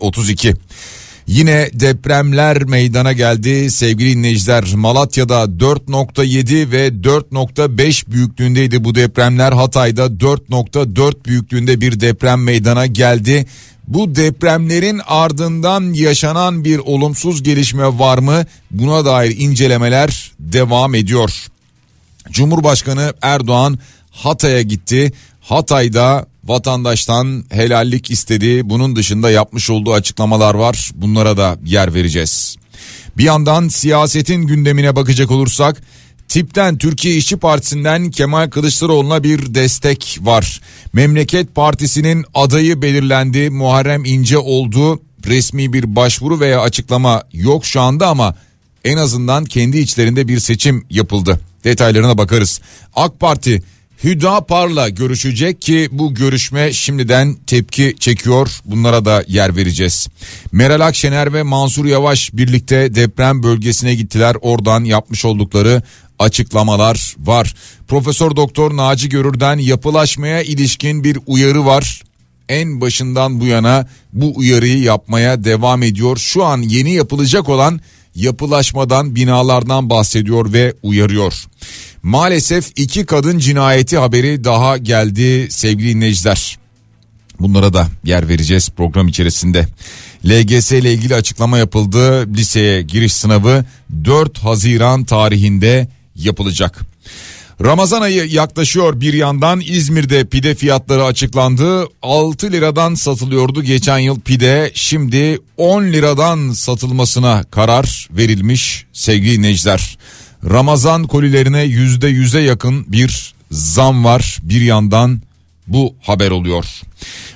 32. Yine depremler meydana geldi sevgili dinleyiciler. Malatya'da 4.7 ve 4.5 büyüklüğündeydi bu depremler. Hatay'da 4.4 büyüklüğünde bir deprem meydana geldi. Bu depremlerin ardından yaşanan bir olumsuz gelişme var mı? Buna dair incelemeler devam ediyor. Cumhurbaşkanı Erdoğan Hatay'a gitti. Hatay'da vatandaştan helallik istedi. Bunun dışında yapmış olduğu açıklamalar var. Bunlara da yer vereceğiz. Bir yandan siyasetin gündemine bakacak olursak Tipten Türkiye İşçi Partisi'nden Kemal Kılıçdaroğlu'na bir destek var. Memleket Partisi'nin adayı belirlendi. Muharrem İnce oldu. Resmi bir başvuru veya açıklama yok şu anda ama en azından kendi içlerinde bir seçim yapıldı. Detaylarına bakarız. AK Parti Hüdapar'la görüşecek ki bu görüşme şimdiden tepki çekiyor. Bunlara da yer vereceğiz. Meral Akşener ve Mansur Yavaş birlikte deprem bölgesine gittiler. Oradan yapmış oldukları açıklamalar var. Profesör Doktor Naci Görür'den yapılaşmaya ilişkin bir uyarı var. En başından bu yana bu uyarıyı yapmaya devam ediyor. Şu an yeni yapılacak olan yapılaşmadan binalardan bahsediyor ve uyarıyor. Maalesef iki kadın cinayeti haberi daha geldi sevgili dinleyiciler. Bunlara da yer vereceğiz program içerisinde. LGS ile ilgili açıklama yapıldı. Liseye giriş sınavı 4 Haziran tarihinde yapılacak. Ramazan ayı yaklaşıyor bir yandan İzmir'de pide fiyatları açıklandı. 6 liradan satılıyordu geçen yıl pide şimdi 10 liradan satılmasına karar verilmiş sevgili dinleyiciler. Ramazan kolilerine yüzde yüze yakın bir zam var bir yandan bu haber oluyor.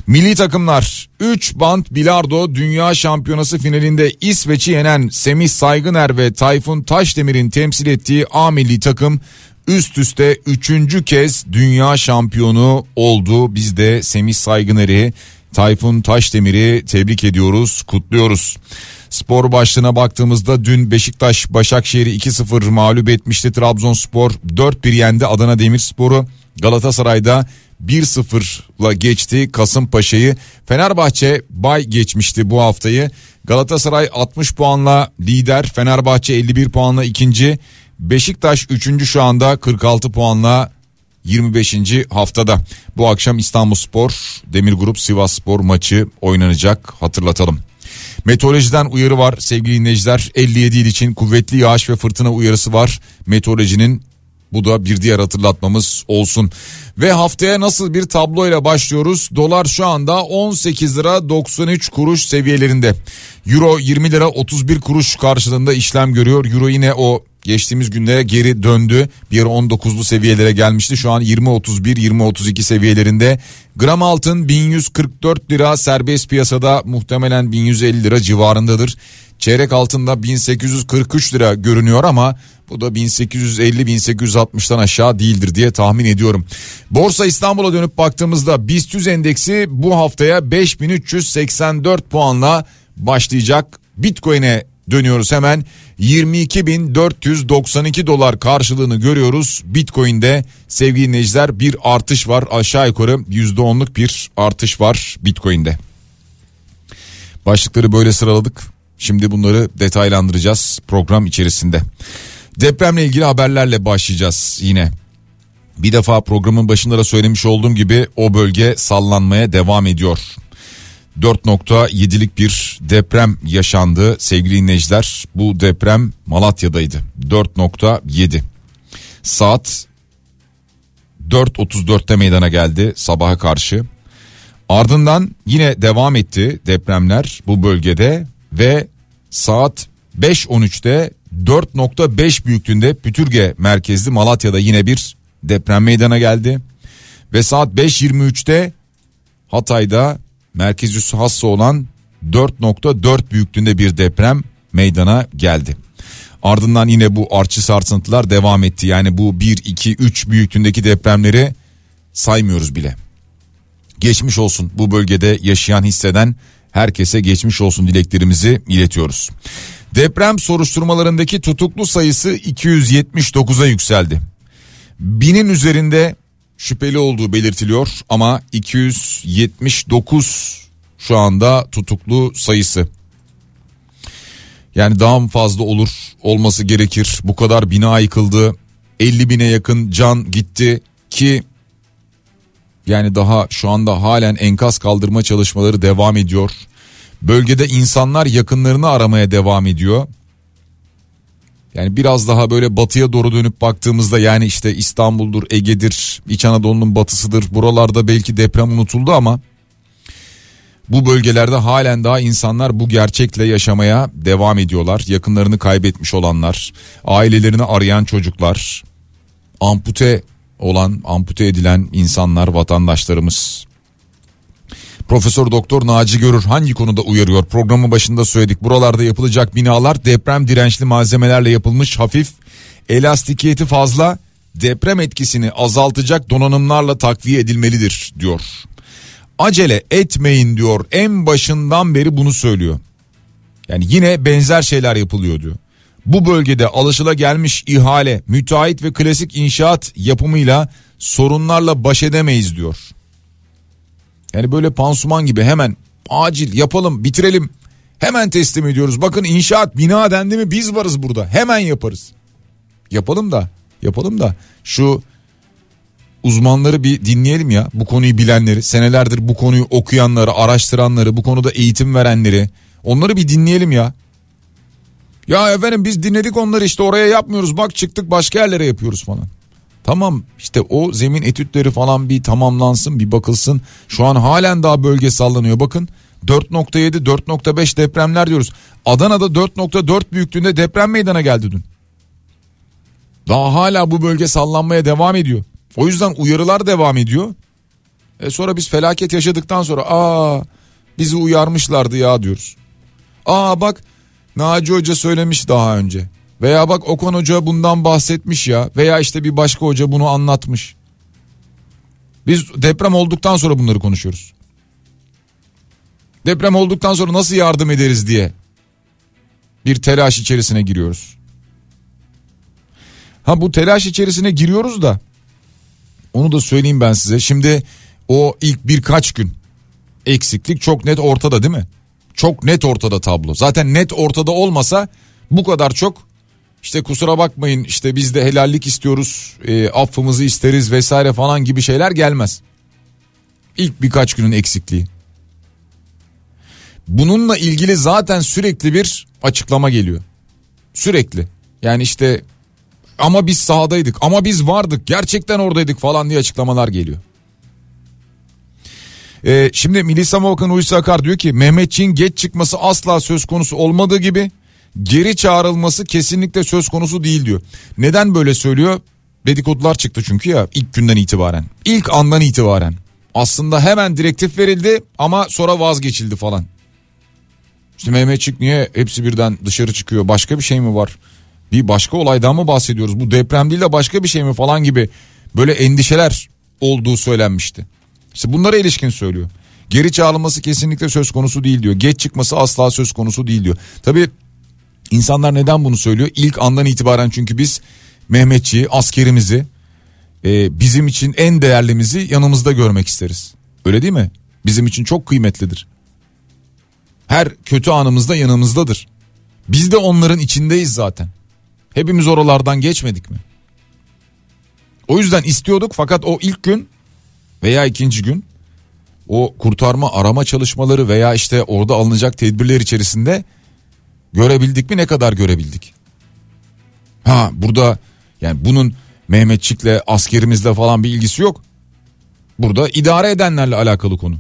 Milli takımlar 3 band bilardo dünya şampiyonası finalinde İsveç'i yenen Semih Saygıner ve Tayfun Taşdemir'in temsil ettiği A milli takım üst üste üçüncü kez dünya şampiyonu oldu. Biz de Semih Saygıner'i Tayfun Taşdemir'i tebrik ediyoruz, kutluyoruz. Spor başlığına baktığımızda dün Beşiktaş Başakşehir'i 2-0 mağlup etmişti. Trabzonspor 4-1 yendi Adana Demirspor'u. Galatasaray'da 1-0'la geçti Kasımpaşa'yı. Fenerbahçe bay geçmişti bu haftayı. Galatasaray 60 puanla lider, Fenerbahçe 51 puanla ikinci. Beşiktaş 3. şu anda 46 puanla 25. haftada. Bu akşam İstanbul Spor, Demir Grup Sivas Spor maçı oynanacak hatırlatalım. Meteorolojiden uyarı var sevgili dinleyiciler 57 il için kuvvetli yağış ve fırtına uyarısı var. Meteorolojinin bu da bir diğer hatırlatmamız olsun. Ve haftaya nasıl bir tabloyla başlıyoruz? Dolar şu anda 18 lira 93 kuruş seviyelerinde. Euro 20 lira 31 kuruş karşılığında işlem görüyor. Euro yine o geçtiğimiz günlere geri döndü. Bir ara 19'lu seviyelere gelmişti. Şu an 20.31 20.32 seviyelerinde. Gram altın 1144 lira serbest piyasada muhtemelen 1150 lira civarındadır. Çeyrek altında 1843 lira görünüyor ama bu da 1850-1860'dan aşağı değildir diye tahmin ediyorum. Borsa İstanbul'a dönüp baktığımızda BIST endeksi bu haftaya 5384 puanla başlayacak. Bitcoin'e dönüyoruz hemen 22.492 dolar karşılığını görüyoruz. Bitcoin'de sevgili dinleyiciler bir artış var aşağı yukarı %10'luk bir artış var Bitcoin'de. Başlıkları böyle sıraladık. Şimdi bunları detaylandıracağız program içerisinde. Depremle ilgili haberlerle başlayacağız yine. Bir defa programın başında da söylemiş olduğum gibi o bölge sallanmaya devam ediyor. 4.7'lik bir deprem yaşandı sevgili dinleyiciler. Bu deprem Malatya'daydı. 4.7. Saat 4.34'te meydana geldi sabaha karşı. Ardından yine devam etti depremler bu bölgede ve saat 5.13'te 4.5 büyüklüğünde Pütürge merkezli Malatya'da yine bir deprem meydana geldi. Ve saat 5.23'te Hatay'da merkez üssü hassa olan 4.4 büyüklüğünde bir deprem meydana geldi. Ardından yine bu artçı sarsıntılar devam etti. Yani bu 1, 2, 3 büyüklüğündeki depremleri saymıyoruz bile. Geçmiş olsun bu bölgede yaşayan hisseden herkese geçmiş olsun dileklerimizi iletiyoruz. Deprem soruşturmalarındaki tutuklu sayısı 279'a yükseldi. Binin üzerinde şüpheli olduğu belirtiliyor ama 279 şu anda tutuklu sayısı. Yani daha fazla olur olması gerekir. Bu kadar bina yıkıldı. 50 bine yakın can gitti ki yani daha şu anda halen enkaz kaldırma çalışmaları devam ediyor. Bölgede insanlar yakınlarını aramaya devam ediyor. Yani biraz daha böyle batıya doğru dönüp baktığımızda yani işte İstanbul'dur, Ege'dir, İç Anadolu'nun batısıdır. Buralarda belki deprem unutuldu ama bu bölgelerde halen daha insanlar bu gerçekle yaşamaya devam ediyorlar. Yakınlarını kaybetmiş olanlar, ailelerini arayan çocuklar, ampute olan, ampute edilen insanlar, vatandaşlarımız. Profesör Doktor Naci Görür hangi konuda uyarıyor? Programın başında söyledik. Buralarda yapılacak binalar deprem dirençli malzemelerle yapılmış hafif, elastikiyeti fazla, deprem etkisini azaltacak donanımlarla takviye edilmelidir diyor. Acele etmeyin diyor. En başından beri bunu söylüyor. Yani yine benzer şeyler yapılıyor diyor. Bu bölgede alışıla gelmiş ihale, müteahhit ve klasik inşaat yapımıyla sorunlarla baş edemeyiz diyor. Yani böyle pansuman gibi hemen acil yapalım bitirelim hemen teslim ediyoruz. Bakın inşaat bina dendi mi biz varız burada hemen yaparız. Yapalım da yapalım da şu uzmanları bir dinleyelim ya bu konuyu bilenleri senelerdir bu konuyu okuyanları araştıranları bu konuda eğitim verenleri onları bir dinleyelim ya. Ya efendim biz dinledik onları işte oraya yapmıyoruz bak çıktık başka yerlere yapıyoruz falan. Tamam işte o zemin etütleri falan bir tamamlansın bir bakılsın. Şu an halen daha bölge sallanıyor bakın. 4.7 4.5 depremler diyoruz. Adana'da 4.4 büyüklüğünde deprem meydana geldi dün. Daha hala bu bölge sallanmaya devam ediyor. O yüzden uyarılar devam ediyor. E sonra biz felaket yaşadıktan sonra aa bizi uyarmışlardı ya diyoruz. Aa bak Naci Hoca söylemiş daha önce. Veya bak Okan Hoca bundan bahsetmiş ya. Veya işte bir başka hoca bunu anlatmış. Biz deprem olduktan sonra bunları konuşuyoruz. Deprem olduktan sonra nasıl yardım ederiz diye bir telaş içerisine giriyoruz. Ha bu telaş içerisine giriyoruz da onu da söyleyeyim ben size. Şimdi o ilk birkaç gün eksiklik çok net ortada değil mi? Çok net ortada tablo. Zaten net ortada olmasa bu kadar çok işte kusura bakmayın işte biz de helallik istiyoruz e, affımızı isteriz vesaire falan gibi şeyler gelmez. İlk birkaç günün eksikliği. Bununla ilgili zaten sürekli bir açıklama geliyor. Sürekli. Yani işte ama biz sahadaydık ama biz vardık gerçekten oradaydık falan diye açıklamalar geliyor. Ee, şimdi Milli Savunma Bakanı Hulusi Akar diyor ki Mehmetçiğin geç çıkması asla söz konusu olmadığı gibi geri çağrılması kesinlikle söz konusu değil diyor. Neden böyle söylüyor? Dedikodular çıktı çünkü ya ilk günden itibaren. İlk andan itibaren. Aslında hemen direktif verildi ama sonra vazgeçildi falan. İşte Mehmetçik niye hepsi birden dışarı çıkıyor? Başka bir şey mi var? Bir başka olaydan mı bahsediyoruz? Bu deprem değil de başka bir şey mi falan gibi böyle endişeler olduğu söylenmişti. İşte bunlara ilişkin söylüyor. Geri çağrılması kesinlikle söz konusu değil diyor. Geç çıkması asla söz konusu değil diyor. Tabii insanlar neden bunu söylüyor? İlk andan itibaren çünkü biz Mehmetçiyi, askerimizi, e, bizim için en değerlimizi yanımızda görmek isteriz. Öyle değil mi? Bizim için çok kıymetlidir. Her kötü anımızda yanımızdadır. Biz de onların içindeyiz zaten. Hepimiz oralardan geçmedik mi? O yüzden istiyorduk fakat o ilk gün veya ikinci gün o kurtarma arama çalışmaları veya işte orada alınacak tedbirler içerisinde görebildik mi ne kadar görebildik? Ha burada yani bunun Mehmetçik'le askerimizle falan bir ilgisi yok. Burada idare edenlerle alakalı konu.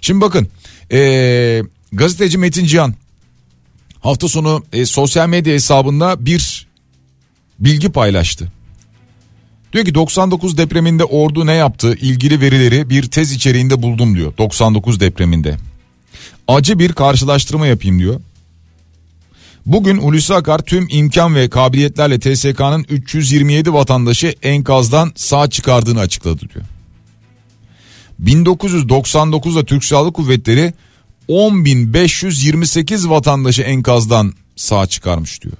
Şimdi bakın ee, gazeteci Metin Cihan hafta sonu e, sosyal medya hesabında bir bilgi paylaştı. Diyor ki 99 depreminde ordu ne yaptı ilgili verileri bir tez içeriğinde buldum diyor 99 depreminde. Acı bir karşılaştırma yapayım diyor. Bugün Hulusi Akar tüm imkan ve kabiliyetlerle TSK'nın 327 vatandaşı enkazdan sağ çıkardığını açıkladı diyor. 1999'da Türk Silahlı Kuvvetleri 10.528 vatandaşı enkazdan sağ çıkarmış diyor.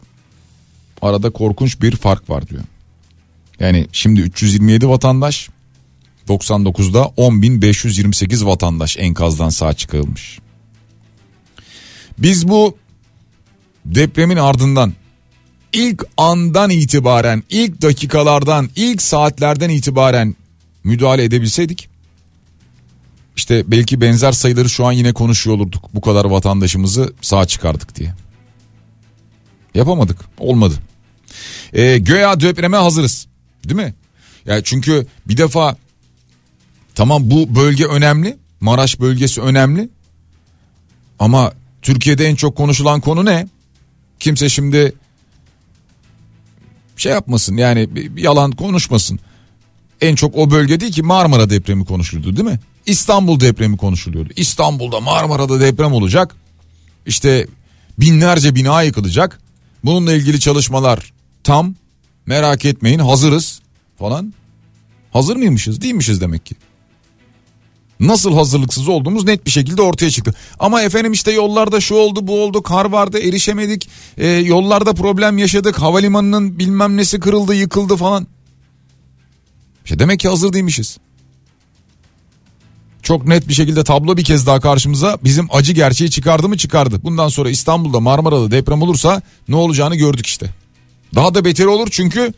Arada korkunç bir fark var diyor. Yani şimdi 327 vatandaş 99'da 10.528 vatandaş enkazdan sağ çıkarılmış. Biz bu depremin ardından ilk andan itibaren, ilk dakikalardan, ilk saatlerden itibaren müdahale edebilseydik işte belki benzer sayıları şu an yine konuşuyor olurduk. Bu kadar vatandaşımızı sağ çıkardık diye. Yapamadık. Olmadı. Ee, göya depreme hazırız. Değil mi? Yani çünkü bir defa tamam bu bölge önemli. Maraş bölgesi önemli. Ama Türkiye'de en çok konuşulan konu ne? Kimse şimdi şey yapmasın yani yalan konuşmasın. En çok o bölge değil ki Marmara depremi konuşuldu değil mi? İstanbul depremi konuşuluyordu. İstanbul'da Marmara'da deprem olacak. İşte binlerce bina yıkılacak. Bununla ilgili çalışmalar tam merak etmeyin hazırız falan. Hazır mıymışız? Değilmişiz demek ki. Nasıl hazırlıksız olduğumuz net bir şekilde ortaya çıktı. Ama efendim işte yollarda şu oldu bu oldu kar vardı erişemedik. E, yollarda problem yaşadık havalimanının bilmem nesi kırıldı yıkıldı falan. İşte demek ki hazır değilmişiz. Çok net bir şekilde tablo bir kez daha karşımıza bizim acı gerçeği çıkardı mı çıkardı. Bundan sonra İstanbul'da Marmara'da deprem olursa ne olacağını gördük işte. Daha da beteri olur çünkü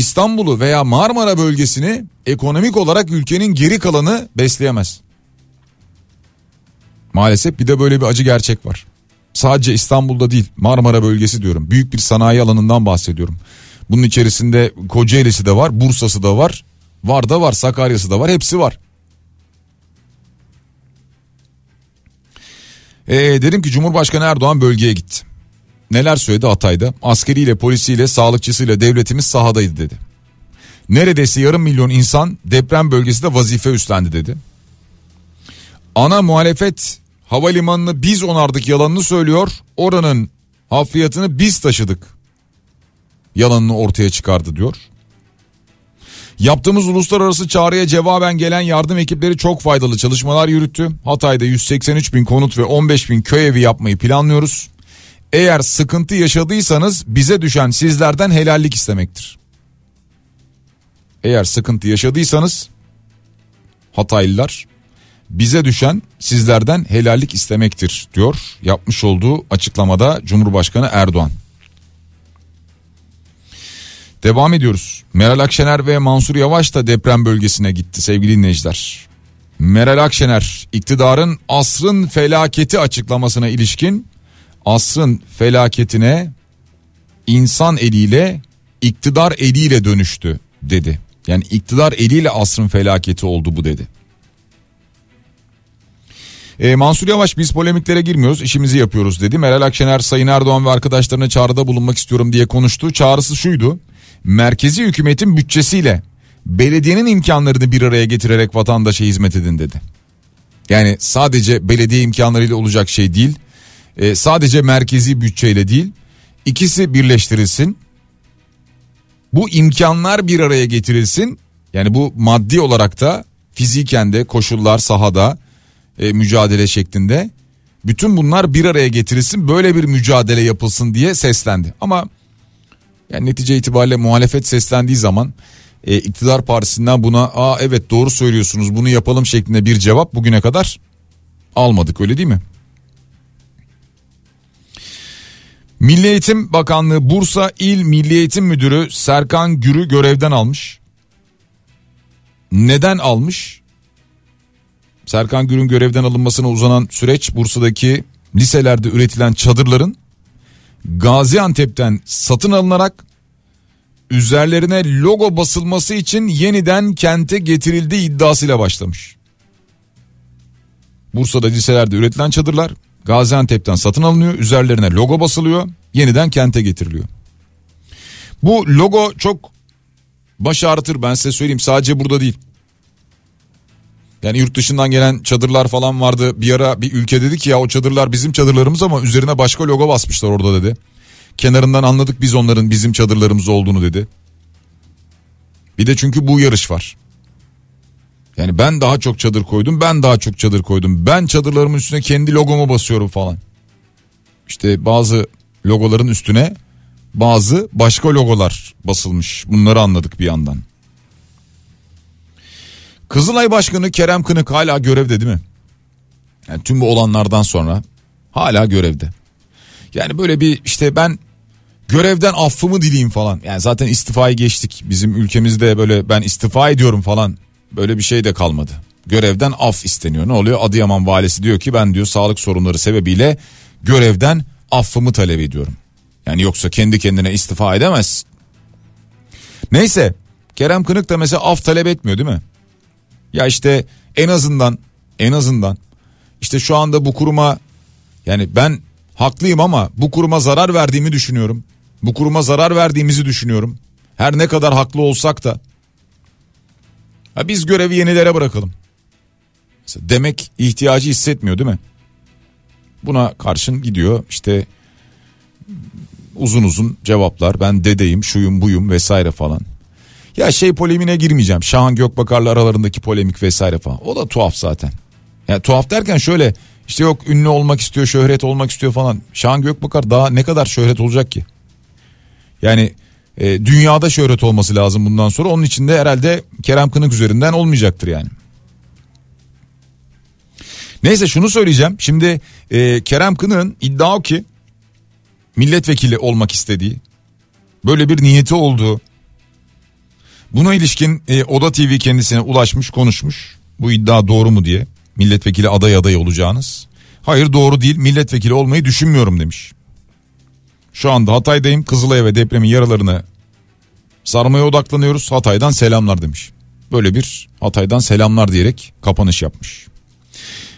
İstanbul'u veya Marmara bölgesini ekonomik olarak ülkenin geri kalanı besleyemez. Maalesef bir de böyle bir acı gerçek var. Sadece İstanbul'da değil Marmara bölgesi diyorum. Büyük bir sanayi alanından bahsediyorum. Bunun içerisinde Kocaeli'si de var, Bursa'sı da var. Var da var, Sakarya'sı da var, hepsi var. Ee, dedim ki Cumhurbaşkanı Erdoğan bölgeye gitti. Neler söyledi Hatay'da? Askeriyle, polisiyle, sağlıkçısıyla devletimiz sahadaydı dedi. Neredeyse yarım milyon insan deprem bölgesinde vazife üstlendi dedi. Ana muhalefet havalimanını biz onardık yalanını söylüyor. Oranın hafriyatını biz taşıdık. Yalanını ortaya çıkardı diyor. Yaptığımız uluslararası çağrıya cevaben gelen yardım ekipleri çok faydalı çalışmalar yürüttü. Hatay'da 183 bin konut ve 15 bin köy evi yapmayı planlıyoruz. Eğer sıkıntı yaşadıysanız bize düşen sizlerden helallik istemektir. Eğer sıkıntı yaşadıysanız Hataylılar bize düşen sizlerden helallik istemektir diyor yapmış olduğu açıklamada Cumhurbaşkanı Erdoğan. Devam ediyoruz. Meral Akşener ve Mansur Yavaş da deprem bölgesine gitti sevgili dinleyiciler. Meral Akşener iktidarın asrın felaketi açıklamasına ilişkin asrın felaketine insan eliyle iktidar eliyle dönüştü dedi. Yani iktidar eliyle asrın felaketi oldu bu dedi. Ee, Mansur Yavaş biz polemiklere girmiyoruz işimizi yapıyoruz dedi. Meral Akşener Sayın Erdoğan ve arkadaşlarına çağrıda bulunmak istiyorum diye konuştu. Çağrısı şuydu merkezi hükümetin bütçesiyle belediyenin imkanlarını bir araya getirerek vatandaşa hizmet edin dedi. Yani sadece belediye imkanlarıyla olacak şey değil. E, sadece merkezi bütçeyle değil. İkisi birleştirilsin. Bu imkanlar bir araya getirilsin. Yani bu maddi olarak da fiziken de koşullar sahada e, mücadele şeklinde. Bütün bunlar bir araya getirilsin böyle bir mücadele yapılsın diye seslendi. Ama yani netice itibariyle muhalefet seslendiği zaman e, iktidar partisinden buna aa evet doğru söylüyorsunuz bunu yapalım şeklinde bir cevap bugüne kadar almadık öyle değil mi? Milli Eğitim Bakanlığı Bursa İl Milli Eğitim Müdürü Serkan Gür'ü görevden almış. neden almış? Serkan Gür'ün görevden alınmasına uzanan süreç Bursa'daki liselerde üretilen çadırların Gaziantep'ten satın alınarak üzerlerine logo basılması için yeniden kente getirildiği iddiasıyla başlamış. Bursa'da liselerde üretilen çadırlar Gaziantep'ten satın alınıyor, üzerlerine logo basılıyor, yeniden kente getiriliyor. Bu logo çok baş ağrıtır ben size söyleyeyim sadece burada değil. Yani yurt dışından gelen çadırlar falan vardı. Bir ara bir ülke dedi ki ya o çadırlar bizim çadırlarımız ama üzerine başka logo basmışlar orada dedi. Kenarından anladık biz onların bizim çadırlarımız olduğunu dedi. Bir de çünkü bu yarış var. Yani ben daha çok çadır koydum ben daha çok çadır koydum. Ben çadırlarımın üstüne kendi logomu basıyorum falan. İşte bazı logoların üstüne bazı başka logolar basılmış. Bunları anladık bir yandan. Kızılay Başkanı Kerem Kınık hala görevde değil mi? Yani tüm bu olanlardan sonra hala görevde. Yani böyle bir işte ben görevden affımı dileyim falan. Yani zaten istifayı geçtik. Bizim ülkemizde böyle ben istifa ediyorum falan böyle bir şey de kalmadı. Görevden af isteniyor. Ne oluyor? Adıyaman valisi diyor ki ben diyor sağlık sorunları sebebiyle görevden affımı talep ediyorum. Yani yoksa kendi kendine istifa edemez. Neyse Kerem Kınık da mesela af talep etmiyor değil mi? Ya işte en azından en azından işte şu anda bu kuruma yani ben haklıyım ama bu kuruma zarar verdiğimi düşünüyorum. Bu kuruma zarar verdiğimizi düşünüyorum. Her ne kadar haklı olsak da. Ha biz görevi yenilere bırakalım. Demek ihtiyacı hissetmiyor değil mi? Buna karşın gidiyor işte uzun uzun cevaplar ben dedeyim şuyum buyum vesaire falan. Ya şey polemine girmeyeceğim. Şahan Gökbakar'la aralarındaki polemik vesaire falan. O da tuhaf zaten. Yani tuhaf derken şöyle işte yok ünlü olmak istiyor, şöhret olmak istiyor falan. Şahan Gökbakar daha ne kadar şöhret olacak ki? Yani e, dünyada şöhret olması lazım bundan sonra. Onun için de herhalde Kerem Kınık üzerinden olmayacaktır yani. Neyse şunu söyleyeceğim. Şimdi e, Kerem Kınık'ın iddia o ki milletvekili olmak istediği, böyle bir niyeti olduğu, Buna ilişkin e, Oda TV kendisine ulaşmış konuşmuş bu iddia doğru mu diye milletvekili aday aday olacağınız. Hayır doğru değil milletvekili olmayı düşünmüyorum demiş. Şu anda Hatay'dayım Kızılay'a ve depremin yaralarını sarmaya odaklanıyoruz Hatay'dan selamlar demiş. Böyle bir Hatay'dan selamlar diyerek kapanış yapmış.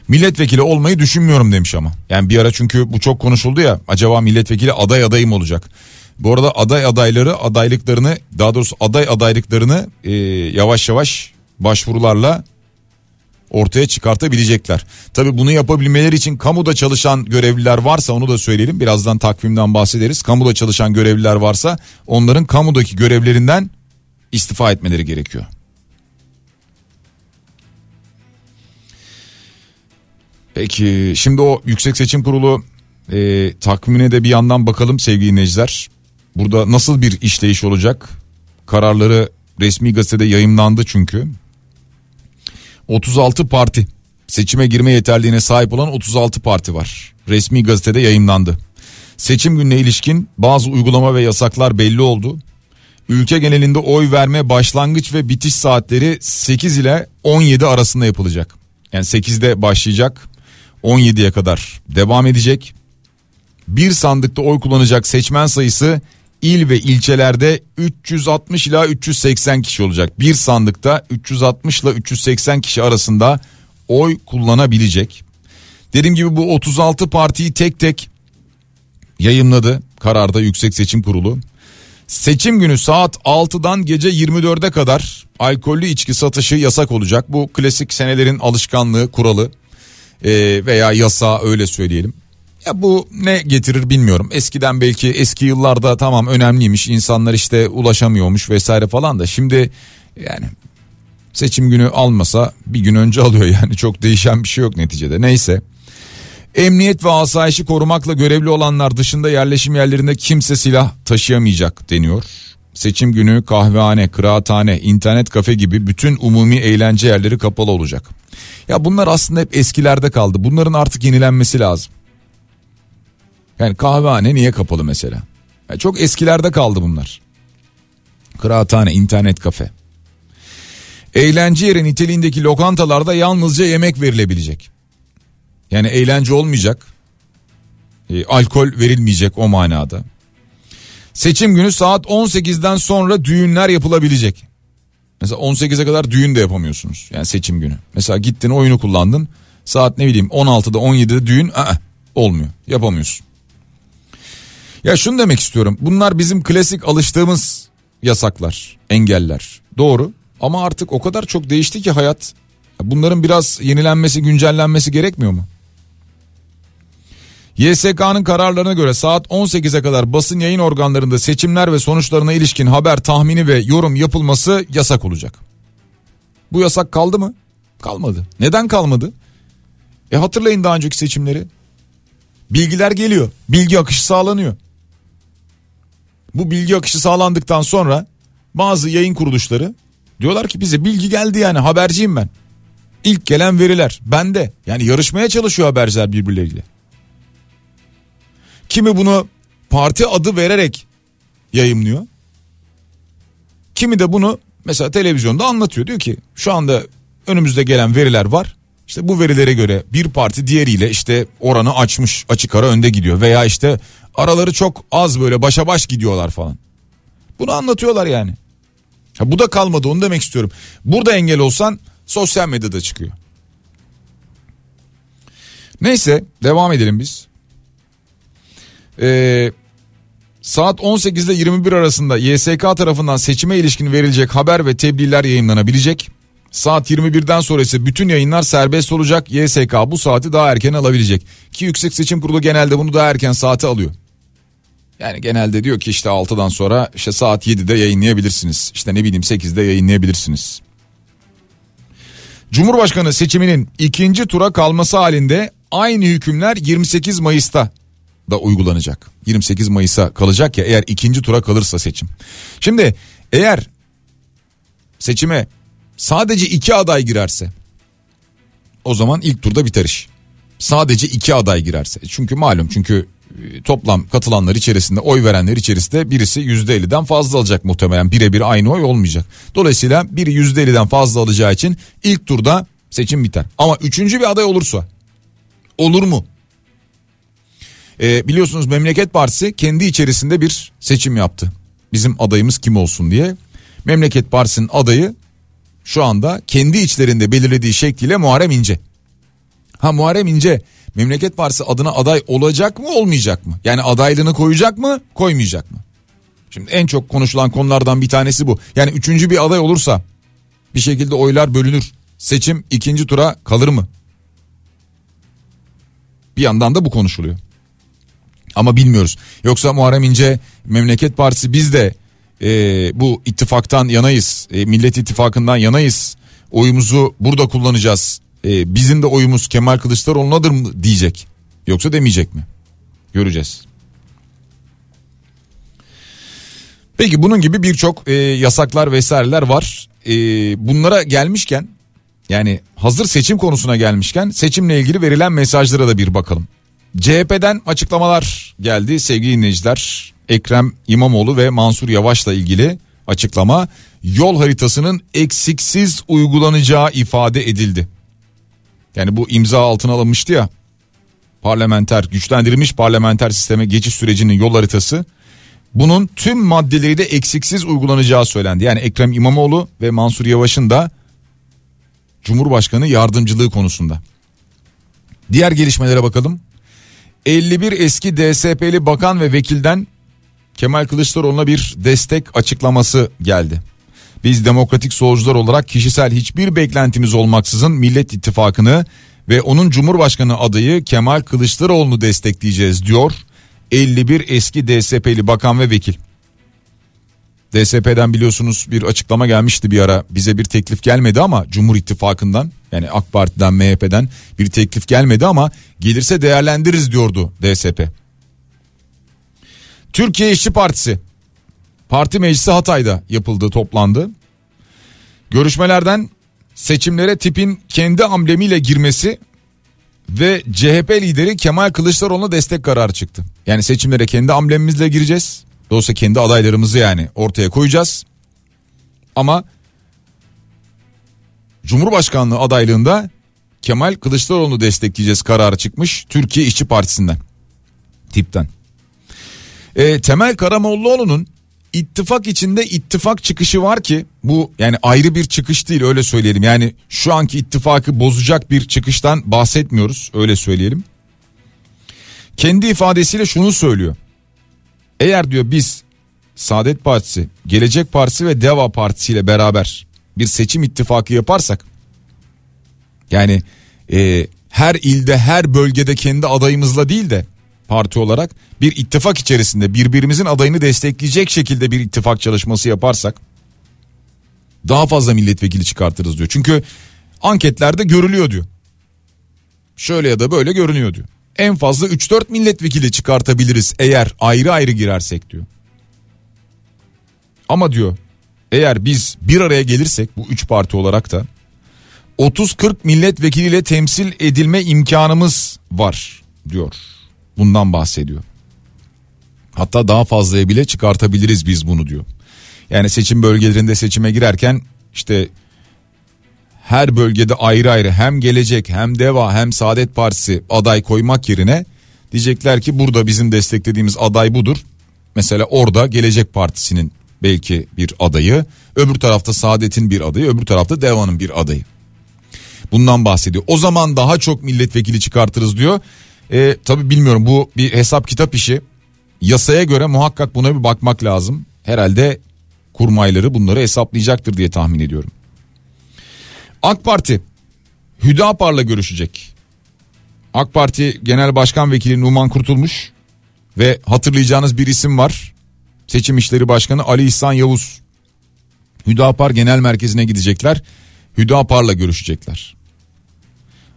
Milletvekili olmayı düşünmüyorum demiş ama. Yani bir ara çünkü bu çok konuşuldu ya acaba milletvekili aday adayım olacak. Bu arada aday adayları adaylıklarını daha doğrusu aday adaylıklarını e, yavaş yavaş başvurularla ortaya çıkartabilecekler. Tabi bunu yapabilmeleri için kamuda çalışan görevliler varsa onu da söyleyelim. Birazdan takvimden bahsederiz. Kamuda çalışan görevliler varsa onların kamudaki görevlerinden istifa etmeleri gerekiyor. Peki şimdi o Yüksek Seçim Kurulu e, takvimine de bir yandan bakalım sevgili dinleyiciler. Burada nasıl bir işleyiş olacak? Kararları resmi gazetede yayınlandı çünkü. 36 parti seçime girme yeterliğine sahip olan 36 parti var. Resmi gazetede yayınlandı. Seçim gününe ilişkin bazı uygulama ve yasaklar belli oldu. Ülke genelinde oy verme başlangıç ve bitiş saatleri 8 ile 17 arasında yapılacak. Yani 8'de başlayacak 17'ye kadar devam edecek. Bir sandıkta oy kullanacak seçmen sayısı il ve ilçelerde 360 ila 380 kişi olacak. Bir sandıkta 360 ile 380 kişi arasında oy kullanabilecek. Dediğim gibi bu 36 partiyi tek tek yayınladı kararda Yüksek Seçim Kurulu. Seçim günü saat 6'dan gece 24'e kadar alkollü içki satışı yasak olacak. Bu klasik senelerin alışkanlığı, kuralı veya yasa öyle söyleyelim. Ya bu ne getirir bilmiyorum. Eskiden belki eski yıllarda tamam önemliymiş. insanlar işte ulaşamıyormuş vesaire falan da şimdi yani seçim günü almasa bir gün önce alıyor yani çok değişen bir şey yok neticede. Neyse. Emniyet ve asayişi korumakla görevli olanlar dışında yerleşim yerlerinde kimse silah taşıyamayacak deniyor. Seçim günü kahvehane, kıraathane, internet kafe gibi bütün umumi eğlence yerleri kapalı olacak. Ya bunlar aslında hep eskilerde kaldı. Bunların artık yenilenmesi lazım. Yani kahvehane niye kapalı mesela? Yani çok eskilerde kaldı bunlar. Kıraathane, internet kafe. Eğlence yeri niteliğindeki lokantalarda yalnızca yemek verilebilecek. Yani eğlence olmayacak. E, alkol verilmeyecek o manada. Seçim günü saat 18'den sonra düğünler yapılabilecek. Mesela 18'e kadar düğün de yapamıyorsunuz. Yani seçim günü. Mesela gittin oyunu kullandın. Saat ne bileyim 16'da 17'de düğün aa, olmuyor. Yapamıyorsun. Ya şunu demek istiyorum. Bunlar bizim klasik alıştığımız yasaklar, engeller. Doğru. Ama artık o kadar çok değişti ki hayat. Bunların biraz yenilenmesi, güncellenmesi gerekmiyor mu? YSK'nın kararlarına göre saat 18'e kadar basın yayın organlarında seçimler ve sonuçlarına ilişkin haber, tahmini ve yorum yapılması yasak olacak. Bu yasak kaldı mı? Kalmadı. Neden kalmadı? E hatırlayın daha önceki seçimleri. Bilgiler geliyor. Bilgi akışı sağlanıyor. Bu bilgi akışı sağlandıktan sonra bazı yayın kuruluşları diyorlar ki bize bilgi geldi yani haberciyim ben. İlk gelen veriler bende. Yani yarışmaya çalışıyor haberciler birbirleriyle. Kimi bunu parti adı vererek yayımlıyor. Kimi de bunu mesela televizyonda anlatıyor. Diyor ki şu anda önümüzde gelen veriler var. İşte bu verilere göre bir parti diğeriyle işte oranı açmış açık ara önde gidiyor. Veya işte araları çok az böyle başa baş gidiyorlar falan. Bunu anlatıyorlar yani. Ha, bu da kalmadı onu demek istiyorum. Burada engel olsan sosyal medyada çıkıyor. Neyse devam edelim biz. Ee, saat 18 ile 21 arasında YSK tarafından seçime ilişkin verilecek haber ve tebliğler yayınlanabilecek. Saat 21'den sonra ise bütün yayınlar serbest olacak. YSK bu saati daha erken alabilecek. Ki Yüksek Seçim Kurulu genelde bunu daha erken saate alıyor. Yani genelde diyor ki işte 6'dan sonra işte saat 7'de yayınlayabilirsiniz. İşte ne bileyim 8'de yayınlayabilirsiniz. Cumhurbaşkanı seçiminin ikinci tura kalması halinde aynı hükümler 28 Mayıs'ta da uygulanacak. 28 Mayıs'a kalacak ya eğer ikinci tura kalırsa seçim. Şimdi eğer seçime sadece iki aday girerse o zaman ilk turda biter iş. Sadece iki aday girerse. Çünkü malum çünkü toplam katılanlar içerisinde oy verenler içerisinde birisi yüzde 50'den fazla alacak muhtemelen birebir aynı oy olmayacak. Dolayısıyla biri yüzde 50'den fazla alacağı için ilk turda seçim biter. Ama üçüncü bir aday olursa olur mu? Ee, biliyorsunuz Memleket Partisi kendi içerisinde bir seçim yaptı. Bizim adayımız kim olsun diye. Memleket Partisi'nin adayı şu anda kendi içlerinde belirlediği şekliyle Muharrem İnce. Ha Muharrem İnce Memleket Partisi adına aday olacak mı olmayacak mı? Yani adaylığını koyacak mı koymayacak mı? Şimdi en çok konuşulan konulardan bir tanesi bu. Yani üçüncü bir aday olursa bir şekilde oylar bölünür. Seçim ikinci tura kalır mı? Bir yandan da bu konuşuluyor. Ama bilmiyoruz. Yoksa Muharrem İnce Memleket Partisi biz de e, bu ittifaktan yanayız. E, Millet İttifakı'ndan yanayız. Oyumuzu burada kullanacağız. E, bizim de oyumuz Kemal Kılıçdaroğlu'nadır mı diyecek. Yoksa demeyecek mi? Göreceğiz. Peki bunun gibi birçok e, yasaklar vesaireler var. E, bunlara gelmişken yani hazır seçim konusuna gelmişken seçimle ilgili verilen mesajlara da bir bakalım. CHP'den açıklamalar geldi sevgili dinleyiciler. Ekrem İmamoğlu ve Mansur Yavaş'la ilgili açıklama yol haritasının eksiksiz uygulanacağı ifade edildi. Yani bu imza altına alınmıştı ya parlamenter güçlendirilmiş parlamenter sisteme geçiş sürecinin yol haritası bunun tüm maddeleri de eksiksiz uygulanacağı söylendi. Yani Ekrem İmamoğlu ve Mansur Yavaş'ın da Cumhurbaşkanı yardımcılığı konusunda. Diğer gelişmelere bakalım. 51 eski DSP'li bakan ve vekilden Kemal Kılıçdaroğlu'na bir destek açıklaması geldi. Biz demokratik solcular olarak kişisel hiçbir beklentimiz olmaksızın Millet İttifakı'nı ve onun Cumhurbaşkanı adayı Kemal Kılıçdaroğlu'nu destekleyeceğiz diyor 51 eski DSP'li bakan ve vekil. DSP'den biliyorsunuz bir açıklama gelmişti bir ara bize bir teklif gelmedi ama Cumhur İttifakı'ndan yani AK Parti'den MHP'den bir teklif gelmedi ama gelirse değerlendiririz diyordu DSP. Türkiye İşçi Partisi Parti Meclisi Hatay'da yapıldı toplandı. Görüşmelerden seçimlere tipin kendi amblemiyle girmesi ve CHP lideri Kemal Kılıçdaroğlu'na destek kararı çıktı. Yani seçimlere kendi amblemimizle gireceğiz. Dolayısıyla kendi adaylarımızı yani ortaya koyacağız. Ama Cumhurbaşkanlığı adaylığında Kemal Kılıçdaroğlu'nu destekleyeceğiz kararı çıkmış Türkiye İşçi Partisi'nden. Tipten. E, Temel Karamollaoğlu'nun ittifak içinde ittifak çıkışı var ki bu yani ayrı bir çıkış değil öyle söyleyelim. Yani şu anki ittifakı bozacak bir çıkıştan bahsetmiyoruz öyle söyleyelim. Kendi ifadesiyle şunu söylüyor. Eğer diyor biz Saadet Partisi, Gelecek Partisi ve Deva Partisi ile beraber bir seçim ittifakı yaparsak yani e, her ilde her bölgede kendi adayımızla değil de parti olarak bir ittifak içerisinde birbirimizin adayını destekleyecek şekilde bir ittifak çalışması yaparsak daha fazla milletvekili çıkartırız diyor. Çünkü anketlerde görülüyor diyor. Şöyle ya da böyle görünüyor diyor. En fazla 3-4 milletvekili çıkartabiliriz eğer ayrı ayrı girersek diyor. Ama diyor eğer biz bir araya gelirsek bu üç parti olarak da 30-40 milletvekiliyle temsil edilme imkanımız var diyor. Bundan bahsediyor. Hatta daha fazlaya bile çıkartabiliriz biz bunu diyor. Yani seçim bölgelerinde seçime girerken işte her bölgede ayrı ayrı hem gelecek hem deva hem saadet partisi aday koymak yerine diyecekler ki burada bizim desteklediğimiz aday budur. Mesela orada gelecek partisinin belki bir adayı öbür tarafta saadetin bir adayı öbür tarafta devanın bir adayı. Bundan bahsediyor. O zaman daha çok milletvekili çıkartırız diyor. E, tabii bilmiyorum bu bir hesap kitap işi. Yasaya göre muhakkak buna bir bakmak lazım. Herhalde kurmayları bunları hesaplayacaktır diye tahmin ediyorum. AK Parti Hüdapar'la görüşecek. AK Parti Genel Başkan Vekili Numan Kurtulmuş ve hatırlayacağınız bir isim var. Seçim İşleri Başkanı Ali İhsan Yavuz. Hüdapar Genel Merkezi'ne gidecekler. Hüdapar'la görüşecekler.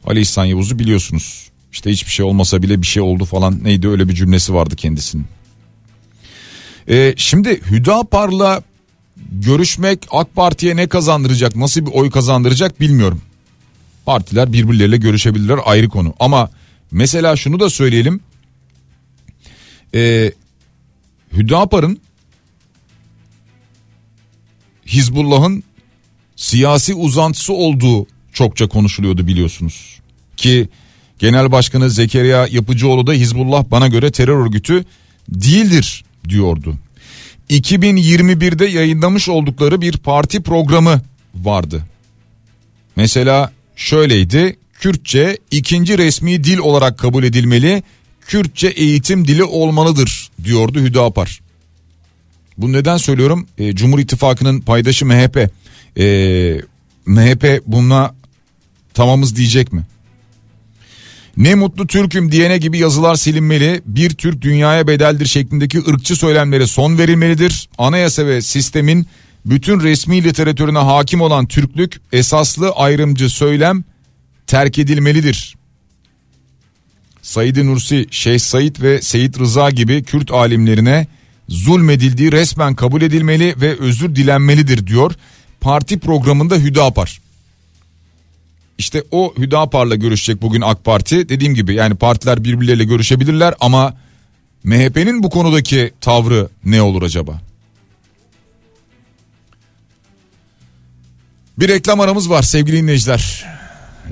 Ali İhsan Yavuz'u biliyorsunuz. İşte hiçbir şey olmasa bile bir şey oldu falan neydi öyle bir cümlesi vardı kendisinin. Ee, şimdi Hüdapar'la görüşmek AK Parti'ye ne kazandıracak nasıl bir oy kazandıracak bilmiyorum. Partiler birbirleriyle görüşebilirler ayrı konu ama mesela şunu da söyleyelim. Ee, Hüdapar'ın Hizbullah'ın siyasi uzantısı olduğu çokça konuşuluyordu biliyorsunuz. Ki Genel Başkanı Zekeriya Yapıcıoğlu da Hizbullah bana göre terör örgütü değildir diyordu. 2021'de yayınlamış oldukları bir parti programı vardı. Mesela şöyleydi. Kürtçe ikinci resmi dil olarak kabul edilmeli. Kürtçe eğitim dili olmalıdır diyordu Hüdapar. Bu neden söylüyorum? E, Cumhur İttifakı'nın paydaşı MHP. E, MHP buna tamamız diyecek mi? Ne mutlu Türk'üm diyene gibi yazılar silinmeli. Bir Türk dünyaya bedeldir şeklindeki ırkçı söylemlere son verilmelidir. Anayasa ve sistemin bütün resmi literatürüne hakim olan Türklük esaslı ayrımcı söylem terk edilmelidir. Said Nursi, Şeyh Said ve Seyit Rıza gibi Kürt alimlerine zulmedildiği resmen kabul edilmeli ve özür dilenmelidir diyor. Parti programında Hüdapar. İşte o Hüdapar'la görüşecek bugün AK Parti. Dediğim gibi yani partiler birbirleriyle görüşebilirler ama MHP'nin bu konudaki tavrı ne olur acaba? Bir reklam aramız var sevgili dinleyiciler.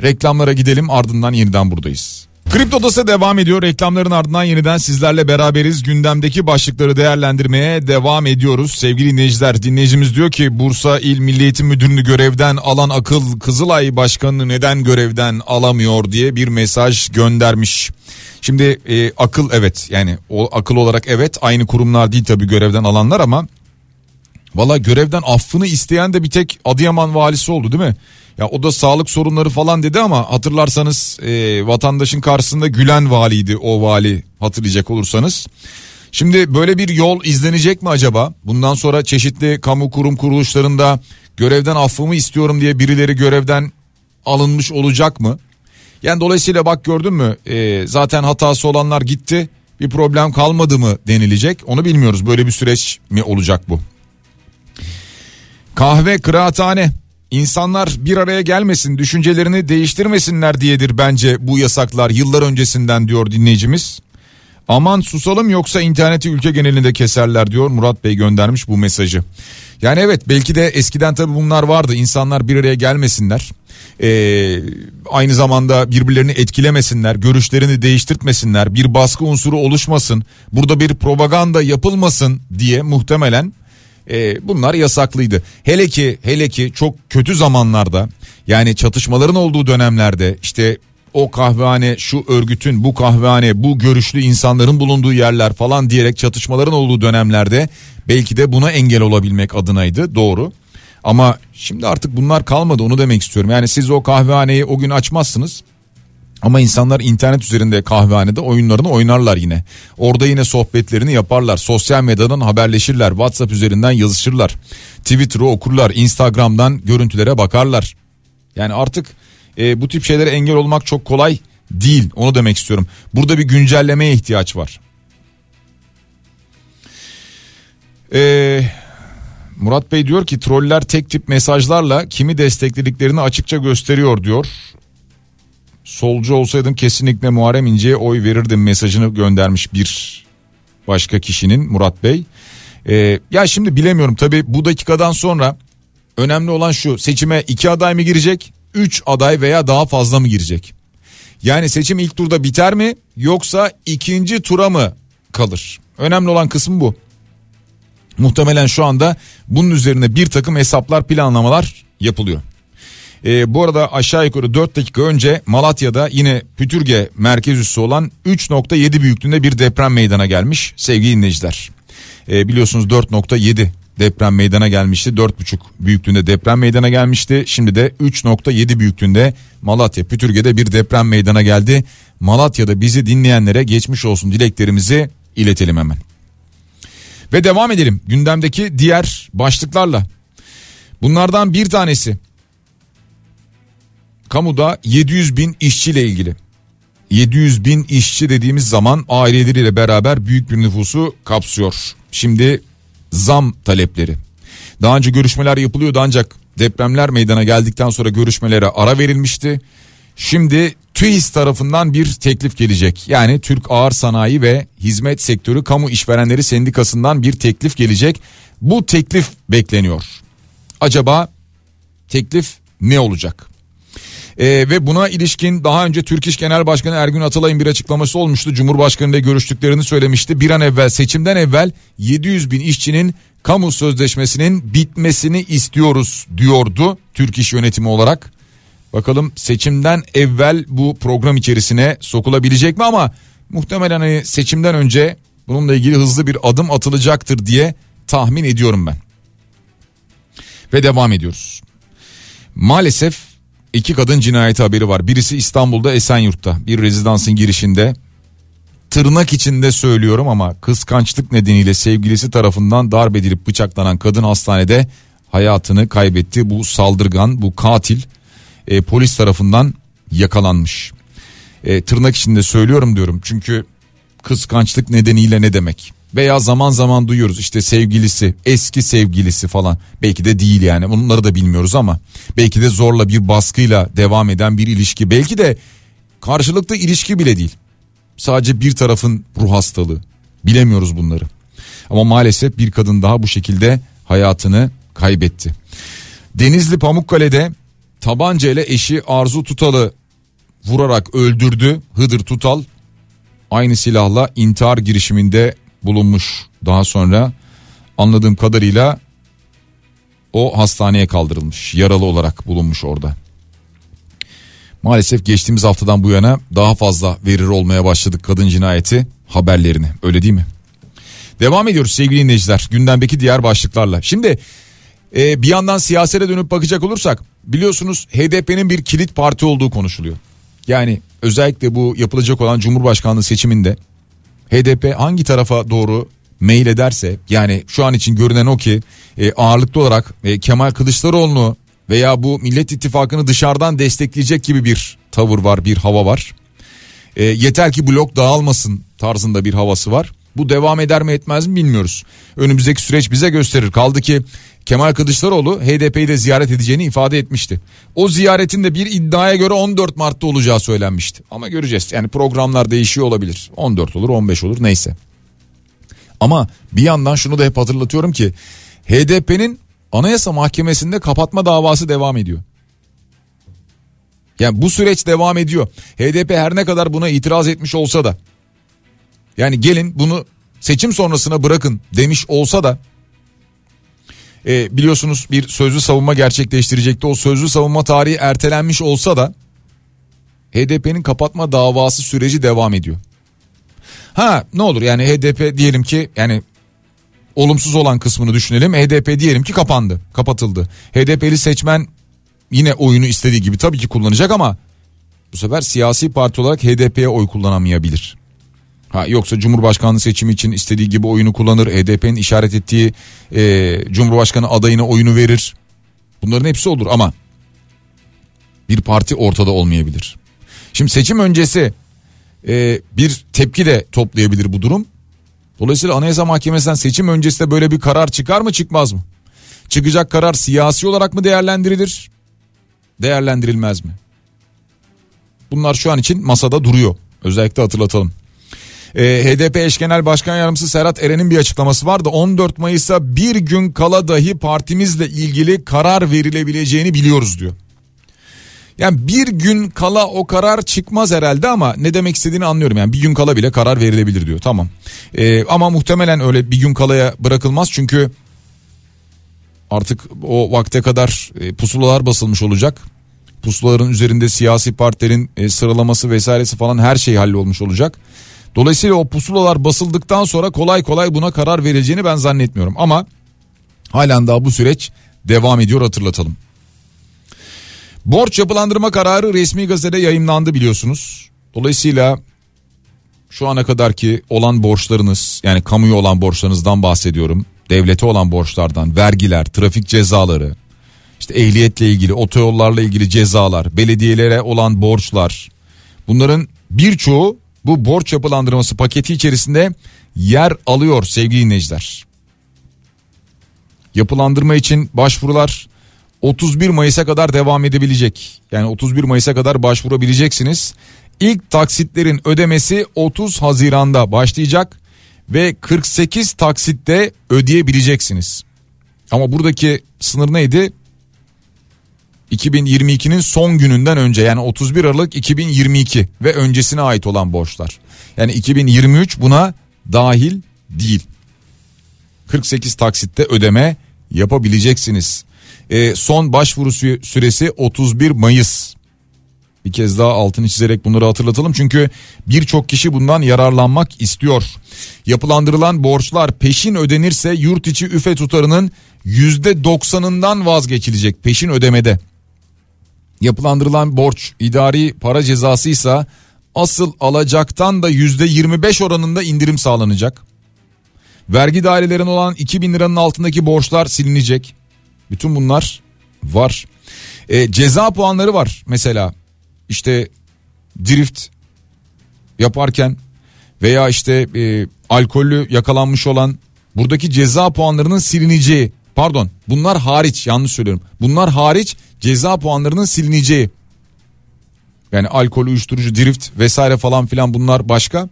Reklamlara gidelim ardından yeniden buradayız. Kripto Odası devam ediyor. Reklamların ardından yeniden sizlerle beraberiz. Gündemdeki başlıkları değerlendirmeye devam ediyoruz. Sevgili dinleyiciler dinleyicimiz diyor ki Bursa İl Milli Eğitim Müdürünü görevden alan akıl Kızılay Başkanı'nı neden görevden alamıyor diye bir mesaj göndermiş. Şimdi e, akıl evet yani o akıl olarak evet aynı kurumlar değil tabii görevden alanlar ama valla görevden affını isteyen de bir tek Adıyaman valisi oldu değil mi? Ya o da sağlık sorunları falan dedi ama hatırlarsanız e, vatandaşın karşısında gülen valiydi o vali hatırlayacak olursanız. Şimdi böyle bir yol izlenecek mi acaba? Bundan sonra çeşitli kamu kurum kuruluşlarında görevden affımı istiyorum diye birileri görevden alınmış olacak mı? Yani dolayısıyla bak gördün mü e, zaten hatası olanlar gitti bir problem kalmadı mı denilecek onu bilmiyoruz böyle bir süreç mi olacak bu? Kahve kıraathane İnsanlar bir araya gelmesin, düşüncelerini değiştirmesinler diyedir bence bu yasaklar yıllar öncesinden diyor dinleyicimiz. Aman susalım yoksa interneti ülke genelinde keserler diyor Murat Bey göndermiş bu mesajı. Yani evet belki de eskiden tabii bunlar vardı. İnsanlar bir araya gelmesinler. Ee, aynı zamanda birbirlerini etkilemesinler, görüşlerini değiştirtmesinler, bir baskı unsuru oluşmasın, burada bir propaganda yapılmasın diye muhtemelen e, bunlar yasaklıydı. Hele ki hele ki çok kötü zamanlarda yani çatışmaların olduğu dönemlerde işte o kahvehane şu örgütün bu kahvehane bu görüşlü insanların bulunduğu yerler falan diyerek çatışmaların olduğu dönemlerde belki de buna engel olabilmek adınaydı doğru. Ama şimdi artık bunlar kalmadı onu demek istiyorum. Yani siz o kahvehaneyi o gün açmazsınız. Ama insanlar internet üzerinde kahvehanede oyunlarını oynarlar yine. Orada yine sohbetlerini yaparlar. Sosyal medyadan haberleşirler. WhatsApp üzerinden yazışırlar. Twitter'ı okurlar. Instagram'dan görüntülere bakarlar. Yani artık e, bu tip şeylere engel olmak çok kolay değil. Onu demek istiyorum. Burada bir güncellemeye ihtiyaç var. Eee... Murat Bey diyor ki troller tek tip mesajlarla kimi desteklediklerini açıkça gösteriyor diyor. Solcu olsaydım kesinlikle Muharrem İnce'ye oy verirdim mesajını göndermiş bir başka kişinin Murat Bey. Ee, ya şimdi bilemiyorum tabi bu dakikadan sonra önemli olan şu seçime iki aday mı girecek üç aday veya daha fazla mı girecek? Yani seçim ilk turda biter mi yoksa ikinci tura mı kalır? Önemli olan kısım bu. Muhtemelen şu anda bunun üzerine bir takım hesaplar planlamalar yapılıyor. Ee, bu arada aşağı yukarı 4 dakika önce Malatya'da yine Pütürge merkez üssü olan 3.7 büyüklüğünde bir deprem meydana gelmiş sevgili dinleyiciler. Ee, biliyorsunuz 4.7 deprem meydana gelmişti 4.5 büyüklüğünde deprem meydana gelmişti. Şimdi de 3.7 büyüklüğünde Malatya Pütürge'de bir deprem meydana geldi. Malatya'da bizi dinleyenlere geçmiş olsun dileklerimizi iletelim hemen. Ve devam edelim gündemdeki diğer başlıklarla. Bunlardan bir tanesi kamuda 700 bin işçiyle ilgili. 700 bin işçi dediğimiz zaman aileleriyle beraber büyük bir nüfusu kapsıyor. Şimdi zam talepleri. Daha önce görüşmeler yapılıyordu ancak depremler meydana geldikten sonra görüşmelere ara verilmişti. Şimdi TÜİS tarafından bir teklif gelecek. Yani Türk Ağır Sanayi ve Hizmet Sektörü Kamu İşverenleri Sendikası'ndan bir teklif gelecek. Bu teklif bekleniyor. Acaba teklif ne olacak? Ee, ve buna ilişkin daha önce Türk İş Genel Başkanı Ergün Atalay'ın bir açıklaması olmuştu. Cumhurbaşkanı ile görüştüklerini söylemişti. Bir an evvel seçimden evvel 700 bin işçinin kamu sözleşmesinin bitmesini istiyoruz diyordu Türk İş Yönetimi olarak. Bakalım seçimden evvel bu program içerisine sokulabilecek mi ama muhtemelen hani seçimden önce bununla ilgili hızlı bir adım atılacaktır diye tahmin ediyorum ben. Ve devam ediyoruz. Maalesef iki kadın cinayeti haberi var. Birisi İstanbul'da Esenyurt'ta bir rezidansın girişinde tırnak içinde söylüyorum ama kıskançlık nedeniyle sevgilisi tarafından darp edilip bıçaklanan kadın hastanede hayatını kaybetti. Bu saldırgan, bu katil e, polis tarafından yakalanmış. E, tırnak içinde söylüyorum diyorum çünkü kıskançlık nedeniyle ne demek? Veya zaman zaman duyuyoruz işte sevgilisi, eski sevgilisi falan. Belki de değil yani bunları da bilmiyoruz ama belki de zorla bir baskıyla devam eden bir ilişki. Belki de karşılıklı ilişki bile değil. Sadece bir tarafın ruh hastalığı. Bilemiyoruz bunları. Ama maalesef bir kadın daha bu şekilde hayatını kaybetti. Denizli Pamukkale'de tabanca ile eşi Arzu Tutal'ı vurarak öldürdü. Hıdır Tutal aynı silahla intihar girişiminde bulunmuş. Daha sonra anladığım kadarıyla o hastaneye kaldırılmış. Yaralı olarak bulunmuş orada. Maalesef geçtiğimiz haftadan bu yana daha fazla verir olmaya başladık kadın cinayeti haberlerini. Öyle değil mi? Devam ediyoruz sevgili dinleyiciler gündemdeki diğer başlıklarla. Şimdi e, bir yandan siyasete dönüp bakacak olursak biliyorsunuz HDP'nin bir kilit parti olduğu konuşuluyor. Yani özellikle bu yapılacak olan Cumhurbaşkanlığı seçiminde HDP hangi tarafa doğru mail ederse yani şu an için görünen o ki e, ağırlıklı olarak e, Kemal Kılıçdaroğlu'nu veya bu Millet İttifakı'nı dışarıdan destekleyecek gibi bir tavır var bir hava var. E, yeter ki blok dağılmasın tarzında bir havası var. Bu devam eder mi etmez mi bilmiyoruz. Önümüzdeki süreç bize gösterir. Kaldı ki Kemal Kılıçdaroğlu HDP'yi de ziyaret edeceğini ifade etmişti. O ziyaretin de bir iddiaya göre 14 Mart'ta olacağı söylenmişti. Ama göreceğiz. Yani programlar değişiyor olabilir. 14 olur 15 olur neyse. Ama bir yandan şunu da hep hatırlatıyorum ki HDP'nin Anayasa Mahkemesi'nde kapatma davası devam ediyor. Yani bu süreç devam ediyor. HDP her ne kadar buna itiraz etmiş olsa da yani gelin bunu seçim sonrasına bırakın demiş olsa da e, biliyorsunuz bir sözlü savunma gerçekleştirecekti. O sözlü savunma tarihi ertelenmiş olsa da HDP'nin kapatma davası süreci devam ediyor. Ha ne olur yani HDP diyelim ki yani olumsuz olan kısmını düşünelim. HDP diyelim ki kapandı, kapatıldı. HDP'li seçmen yine oyunu istediği gibi tabii ki kullanacak ama bu sefer siyasi parti olarak HDP'ye oy kullanamayabilir. Ha, yoksa Cumhurbaşkanlığı seçimi için istediği gibi oyunu kullanır. HDP'nin işaret ettiği e, Cumhurbaşkanı adayına oyunu verir. Bunların hepsi olur ama bir parti ortada olmayabilir. Şimdi seçim öncesi e, bir tepki de toplayabilir bu durum. Dolayısıyla Anayasa Mahkemesi'nden seçim öncesi de böyle bir karar çıkar mı çıkmaz mı? Çıkacak karar siyasi olarak mı değerlendirilir? Değerlendirilmez mi? Bunlar şu an için masada duruyor. Özellikle hatırlatalım. E, HDP eş genel başkan yardımcısı Serhat Eren'in bir açıklaması vardı. 14 Mayıs'a bir gün kala dahi partimizle ilgili karar verilebileceğini biliyoruz diyor. Yani bir gün kala o karar çıkmaz herhalde ama ne demek istediğini anlıyorum. Yani bir gün kala bile karar verilebilir diyor. Tamam. Ee, ama muhtemelen öyle bir gün kalaya bırakılmaz çünkü artık o vakte kadar e, pusulalar basılmış olacak. Pusulaların üzerinde siyasi partilerin e, sıralaması vesairesi falan her şey hallolmuş olacak. Dolayısıyla o pusulalar basıldıktan sonra kolay kolay buna karar verileceğini ben zannetmiyorum. Ama halen daha bu süreç devam ediyor hatırlatalım. Borç yapılandırma kararı resmi gazetede yayınlandı biliyorsunuz. Dolayısıyla şu ana kadarki olan borçlarınız yani kamuya olan borçlarınızdan bahsediyorum. Devlete olan borçlardan, vergiler, trafik cezaları, işte ehliyetle ilgili, otoyollarla ilgili cezalar, belediyelere olan borçlar. Bunların birçoğu bu borç yapılandırması paketi içerisinde yer alıyor sevgili dinleyiciler. Yapılandırma için başvurular 31 Mayıs'a kadar devam edebilecek. Yani 31 Mayıs'a kadar başvurabileceksiniz. İlk taksitlerin ödemesi 30 Haziran'da başlayacak ve 48 taksitte ödeyebileceksiniz. Ama buradaki sınır neydi? 2022'nin son gününden önce yani 31 Aralık 2022 ve öncesine ait olan borçlar. Yani 2023 buna dahil değil. 48 taksitte ödeme yapabileceksiniz. E, son başvuru süresi 31 Mayıs. Bir kez daha altını çizerek bunları hatırlatalım çünkü birçok kişi bundan yararlanmak istiyor. Yapılandırılan borçlar peşin ödenirse yurt içi üfe tutarının %90'ından vazgeçilecek peşin ödemede. Yapılandırılan borç idari para cezası ise asıl alacaktan da %25 oranında indirim sağlanacak. Vergi dairelerin olan 2000 liranın altındaki borçlar silinecek. Bütün bunlar var. E, ceza puanları var mesela işte drift yaparken veya işte e, alkollü yakalanmış olan buradaki ceza puanlarının silineceği pardon bunlar hariç yanlış söylüyorum bunlar hariç ceza puanlarının silineceği. Yani alkol uyuşturucu drift vesaire falan filan bunlar başka.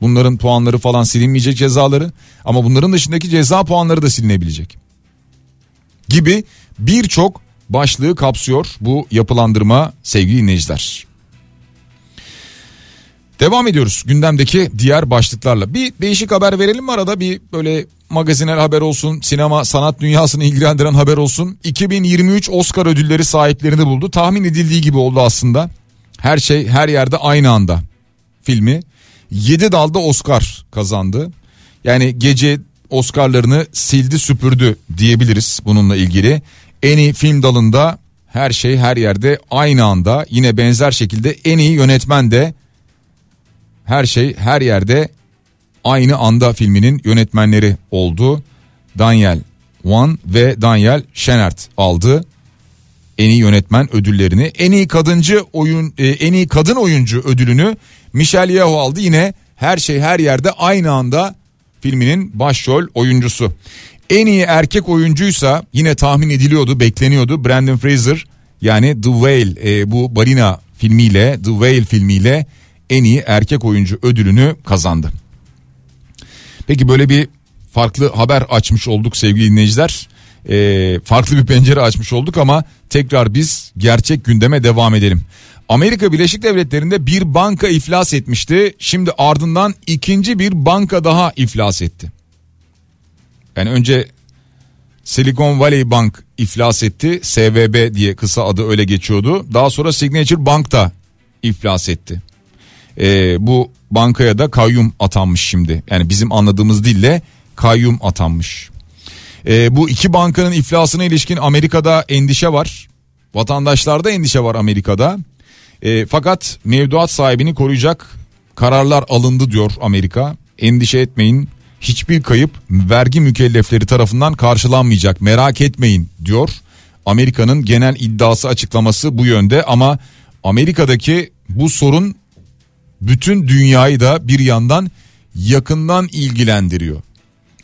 Bunların puanları falan silinmeyecek cezaları. Ama bunların dışındaki ceza puanları da silinebilecek. Gibi birçok başlığı kapsıyor bu yapılandırma sevgili dinleyiciler. Devam ediyoruz gündemdeki diğer başlıklarla. Bir değişik haber verelim mi arada bir böyle magazinel haber olsun, sinema sanat dünyasını ilgilendiren haber olsun. 2023 Oscar ödülleri sahiplerini buldu. Tahmin edildiği gibi oldu aslında. Her şey her yerde aynı anda filmi. 7 dalda Oscar kazandı. Yani gece Oscar'larını sildi süpürdü diyebiliriz bununla ilgili. En iyi film dalında her şey her yerde aynı anda yine benzer şekilde en iyi yönetmen de her şey her yerde aynı anda filminin yönetmenleri oldu. Daniel Wan ve Daniel Şenert aldı en iyi yönetmen ödüllerini. En iyi kadıncı oyun e, en iyi kadın oyuncu ödülünü Michelle Yeoh aldı. Yine her şey her yerde aynı anda filminin başrol oyuncusu. En iyi erkek oyuncuysa yine tahmin ediliyordu, bekleniyordu. Brandon Fraser yani The Whale e, bu balina filmiyle, The Whale filmiyle en iyi erkek oyuncu ödülünü kazandı. Peki böyle bir farklı haber açmış olduk sevgili dinleyiciler. e, farklı bir pencere açmış olduk ama tekrar biz gerçek gündeme devam edelim. Amerika Birleşik Devletleri'nde bir banka iflas etmişti. Şimdi ardından ikinci bir banka daha iflas etti. Yani önce Silicon Valley Bank iflas etti. SVB diye kısa adı öyle geçiyordu. Daha sonra Signature Bank da iflas etti. Ee, bu bankaya da kayyum atanmış şimdi. Yani bizim anladığımız dille kayyum atanmış. Ee, bu iki bankanın iflasına ilişkin Amerika'da endişe var. Vatandaşlarda endişe var Amerika'da. E, fakat mevduat sahibini koruyacak kararlar alındı diyor Amerika. Endişe etmeyin hiçbir kayıp vergi mükellefleri tarafından karşılanmayacak merak etmeyin diyor. Amerika'nın genel iddiası açıklaması bu yönde ama Amerika'daki bu sorun bütün dünyayı da bir yandan yakından ilgilendiriyor.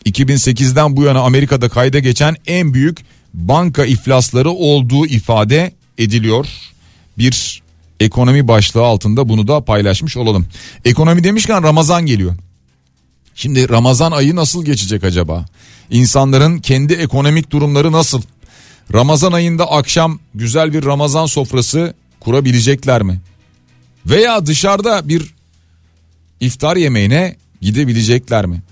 2008'den bu yana Amerika'da kayda geçen en büyük banka iflasları olduğu ifade ediliyor. Bir ekonomi başlığı altında bunu da paylaşmış olalım. Ekonomi demişken Ramazan geliyor. Şimdi Ramazan ayı nasıl geçecek acaba? İnsanların kendi ekonomik durumları nasıl? Ramazan ayında akşam güzel bir Ramazan sofrası kurabilecekler mi? Veya dışarıda bir iftar yemeğine gidebilecekler mi?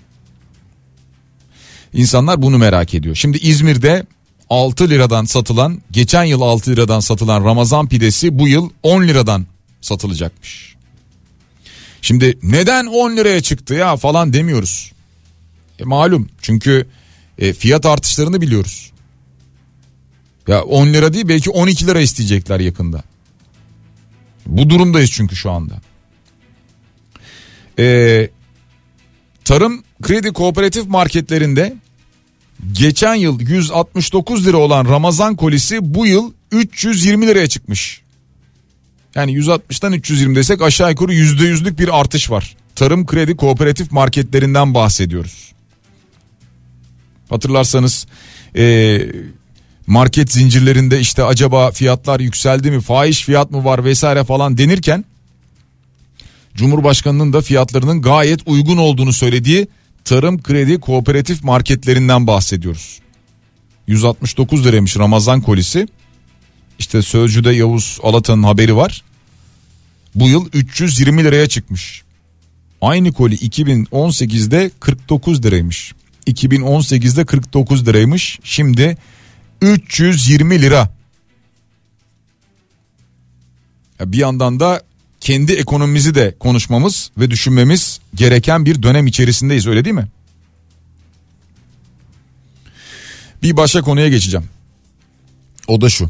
İnsanlar bunu merak ediyor. Şimdi İzmir'de 6 liradan satılan geçen yıl 6 liradan satılan Ramazan pidesi bu yıl 10 liradan satılacakmış. Şimdi neden 10 liraya çıktı ya falan demiyoruz. E, malum çünkü e, fiyat artışlarını biliyoruz. Ya 10 lira değil belki 12 lira isteyecekler yakında. Bu durumdayız çünkü şu anda. Ee, tarım kredi kooperatif marketlerinde geçen yıl 169 lira olan Ramazan kolisi bu yıl 320 liraya çıkmış. Yani 160'tan 320 desek aşağı yukarı %100'lük bir artış var. Tarım kredi kooperatif marketlerinden bahsediyoruz. Hatırlarsanız e, market zincirlerinde işte acaba fiyatlar yükseldi mi fahiş fiyat mı var vesaire falan denirken Cumhurbaşkanının da fiyatlarının gayet uygun olduğunu söylediği tarım kredi kooperatif marketlerinden bahsediyoruz. 169 liraymış Ramazan kolisi. İşte Sözcü'de Yavuz Alatan'ın haberi var. Bu yıl 320 liraya çıkmış. Aynı koli 2018'de 49 liraymış. 2018'de 49 liraymış. Şimdi 320 lira. Bir yandan da kendi ekonomimizi de konuşmamız ve düşünmemiz gereken bir dönem içerisindeyiz öyle değil mi? Bir başka konuya geçeceğim. O da şu.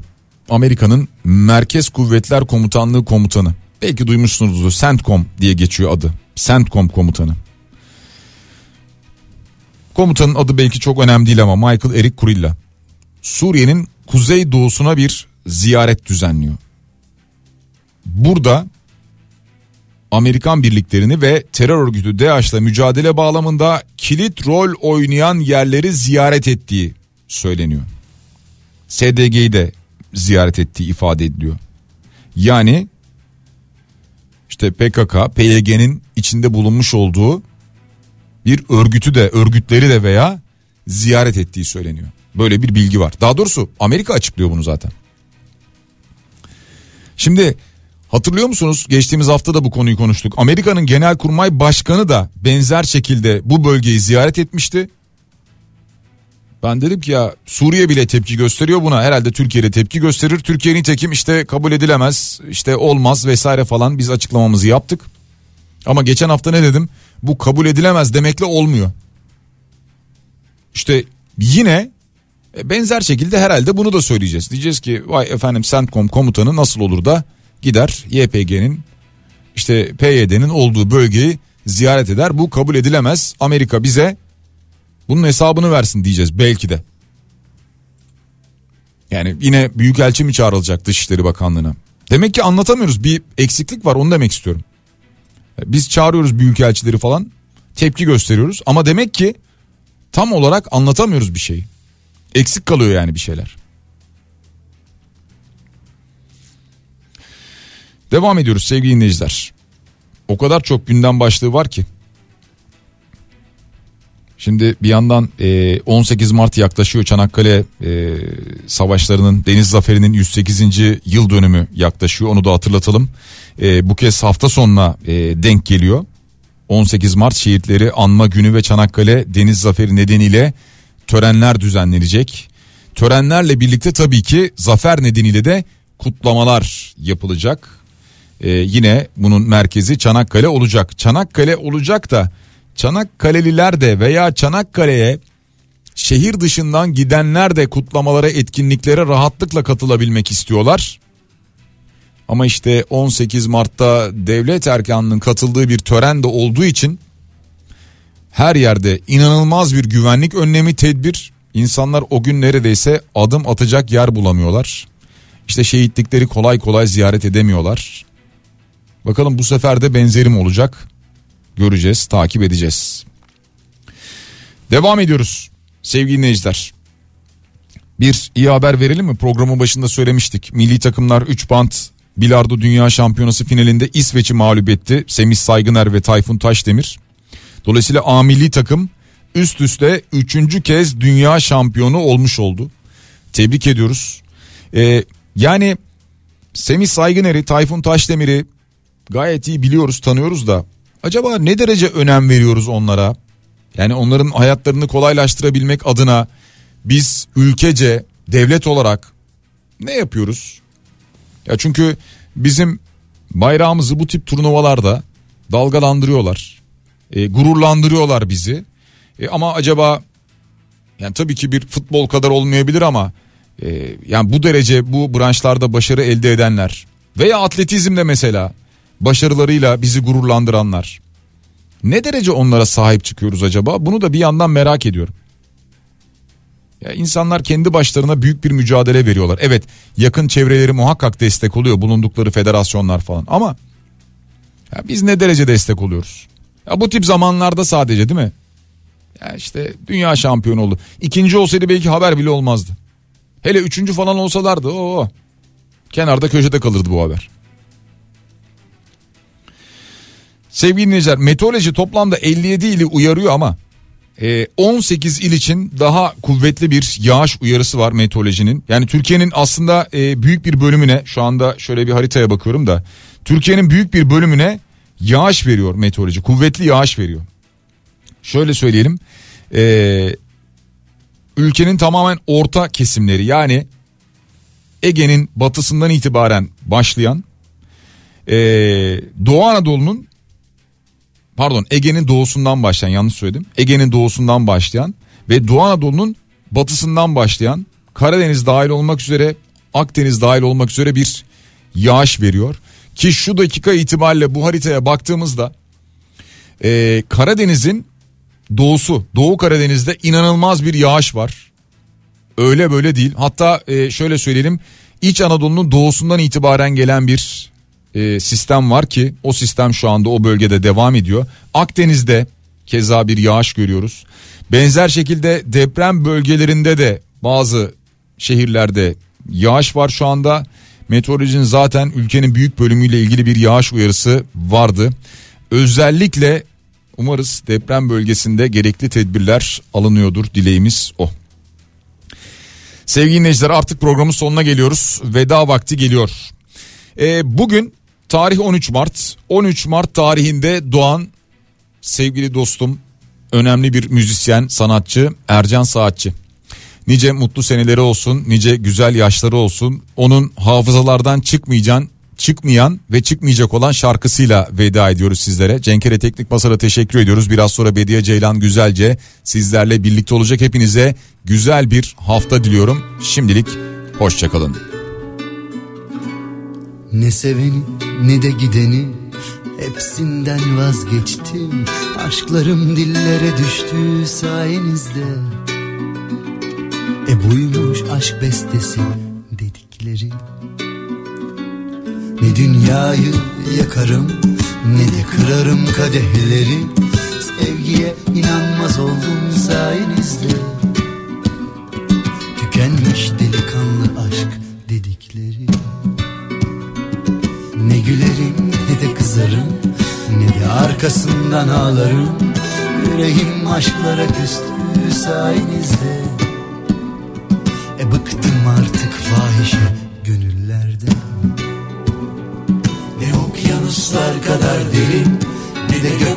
Amerika'nın Merkez Kuvvetler Komutanlığı komutanı. Belki duymuşsunuzdur. CENTCOM diye geçiyor adı. CENTCOM komutanı. Komutanın adı belki çok önemli değil ama Michael Eric Kurilla. Suriye'nin kuzey doğusuna bir ziyaret düzenliyor. Burada Amerikan birliklerini ve terör örgütü DAEŞ'la mücadele bağlamında kilit rol oynayan yerleri ziyaret ettiği söyleniyor. SDG'yi de ziyaret ettiği ifade ediliyor. Yani işte PKK, PYG'nin içinde bulunmuş olduğu bir örgütü de örgütleri de veya ziyaret ettiği söyleniyor. Böyle bir bilgi var. Daha doğrusu Amerika açıklıyor bunu zaten. Şimdi hatırlıyor musunuz? Geçtiğimiz hafta da bu konuyu konuştuk. Amerika'nın Genelkurmay Başkanı da benzer şekilde bu bölgeyi ziyaret etmişti. Ben dedim ki ya Suriye bile tepki gösteriyor buna. Herhalde Türkiye tepki gösterir. Türkiye'nin tekim işte kabul edilemez, işte olmaz vesaire falan biz açıklamamızı yaptık. Ama geçen hafta ne dedim? Bu kabul edilemez demekle olmuyor. İşte yine benzer şekilde herhalde bunu da söyleyeceğiz. Diyeceğiz ki vay efendim CENTCOM komutanı nasıl olur da gider YPG'nin işte PYD'nin olduğu bölgeyi ziyaret eder. Bu kabul edilemez. Amerika bize bunun hesabını versin diyeceğiz belki de. Yani yine büyükelçi mi çağrılacak Dışişleri Bakanlığı'na? Demek ki anlatamıyoruz bir eksiklik var onu demek istiyorum. Biz çağırıyoruz büyükelçileri falan tepki gösteriyoruz ama demek ki tam olarak anlatamıyoruz bir şeyi. Eksik kalıyor yani bir şeyler. Devam ediyoruz sevgili dinleyiciler. O kadar çok gündem başlığı var ki. Şimdi bir yandan 18 Mart yaklaşıyor Çanakkale savaşlarının Deniz Zaferi'nin 108. yıl dönümü yaklaşıyor onu da hatırlatalım. Bu kez hafta sonuna denk geliyor. 18 Mart şehitleri anma günü ve Çanakkale Deniz Zaferi nedeniyle törenler düzenlenecek. Törenlerle birlikte tabii ki zafer nedeniyle de kutlamalar yapılacak. Ee, yine bunun merkezi Çanakkale olacak. Çanakkale olacak da Çanakkale'liler de veya Çanakkale'ye şehir dışından gidenler de kutlamalara etkinliklere rahatlıkla katılabilmek istiyorlar. Ama işte 18 Mart'ta devlet erkanının katıldığı bir tören de olduğu için her yerde inanılmaz bir güvenlik önlemi tedbir. İnsanlar o gün neredeyse adım atacak yer bulamıyorlar. İşte şehitlikleri kolay kolay ziyaret edemiyorlar. Bakalım bu sefer de benzerim olacak. Göreceğiz, takip edeceğiz. Devam ediyoruz sevgili dinleyiciler. Bir iyi haber verelim mi? Programın başında söylemiştik. Milli takımlar 3 bant Bilardo Dünya Şampiyonası finalinde İsveç'i mağlup etti. Semih Saygıner ve Tayfun Taşdemir. Dolayısıyla A milli takım üst üste üçüncü kez dünya şampiyonu olmuş oldu. Tebrik ediyoruz. Ee, yani Semih Saygıner'i, Tayfun Taşdemir'i gayet iyi biliyoruz, tanıyoruz da acaba ne derece önem veriyoruz onlara? Yani onların hayatlarını kolaylaştırabilmek adına biz ülkece, devlet olarak ne yapıyoruz? Ya çünkü bizim bayrağımızı bu tip turnuvalarda dalgalandırıyorlar. E, gururlandırıyorlar bizi. E, ama acaba yani tabii ki bir futbol kadar olmayabilir ama e, yani bu derece bu branşlarda başarı elde edenler veya atletizmde mesela başarılarıyla bizi gururlandıranlar. Ne derece onlara sahip çıkıyoruz acaba? Bunu da bir yandan merak ediyorum. Ya insanlar kendi başlarına büyük bir mücadele veriyorlar. Evet yakın çevreleri muhakkak destek oluyor bulundukları federasyonlar falan ama ya biz ne derece destek oluyoruz? Ya bu tip zamanlarda sadece değil mi? Ya işte dünya şampiyonu oldu. İkinci olsaydı belki haber bile olmazdı. Hele üçüncü falan olsalardı o kenarda köşede kalırdı bu haber. Sevgili dinleyiciler meteoroloji toplamda 57 ili uyarıyor ama 18 ee, il için daha kuvvetli bir yağış uyarısı var meteorolojinin. Yani Türkiye'nin aslında e, büyük bir bölümüne şu anda şöyle bir haritaya bakıyorum da Türkiye'nin büyük bir bölümüne yağış veriyor meteoroloji. Kuvvetli yağış veriyor. Şöyle söyleyelim. E, ülkenin tamamen orta kesimleri yani Ege'nin batısından itibaren başlayan e, Doğu Anadolu'nun pardon Ege'nin doğusundan başlayan yanlış söyledim. Ege'nin doğusundan başlayan ve Doğu Anadolu'nun batısından başlayan Karadeniz dahil olmak üzere Akdeniz dahil olmak üzere bir yağış veriyor. Ki şu dakika itibariyle bu haritaya baktığımızda e, Karadeniz'in doğusu Doğu Karadeniz'de inanılmaz bir yağış var. Öyle böyle değil hatta e, şöyle söyleyelim İç Anadolu'nun doğusundan itibaren gelen bir e, sistem var ki o sistem şu anda o bölgede devam ediyor. Akdeniz'de keza bir yağış görüyoruz. Benzer şekilde deprem bölgelerinde de bazı şehirlerde yağış var şu anda. Meteorolojinin zaten ülkenin büyük bölümüyle ilgili bir yağış uyarısı vardı. Özellikle umarız deprem bölgesinde gerekli tedbirler alınıyordur dileğimiz o. Sevgili dinleyiciler artık programın sonuna geliyoruz. Veda vakti geliyor. Ee, bugün Tarih 13 Mart. 13 Mart tarihinde doğan sevgili dostum önemli bir müzisyen, sanatçı Ercan Saatçi. Nice mutlu seneleri olsun, nice güzel yaşları olsun. Onun hafızalardan çıkmayan, çıkmayan ve çıkmayacak olan şarkısıyla veda ediyoruz sizlere. Cenkere Teknik Masar'a teşekkür ediyoruz. Biraz sonra Bediye Ceylan Güzelce sizlerle birlikte olacak. Hepinize güzel bir hafta diliyorum. Şimdilik hoşçakalın. Ne seveni ne de gideni Hepsinden vazgeçtim Aşklarım dillere düştü sayenizde E buymuş aşk bestesi dedikleri. Ne dünyayı yakarım ne de kırarım kadehleri. Sevgiye inanmaz oldum sayenizde. Tükenmiş delikanlı aşk gülerim ne de kızarım Ne de arkasından ağlarım. Yüreğim aşklara küstü sayenizde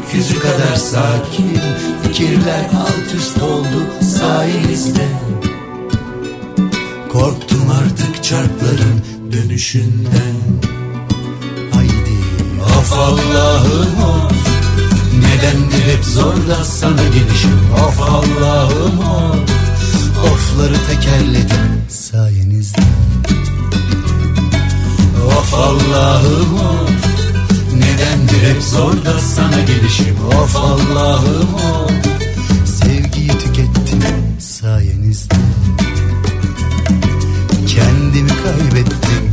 gökyüzü kadar sakin Fikirler alt üst oldu sayenizde Korktum artık çarkların dönüşünden. Haydi. Of Allah'ım of. Nedendir hep zor da sana gelişim? Of Allah'ım of. Ofları tekerledim sayenizde. Of Allah'ım of Hep zor da sana gelişim. Of Allah'ım of. Sevgiyi tükettim sayenizde. Kendimi kaybettim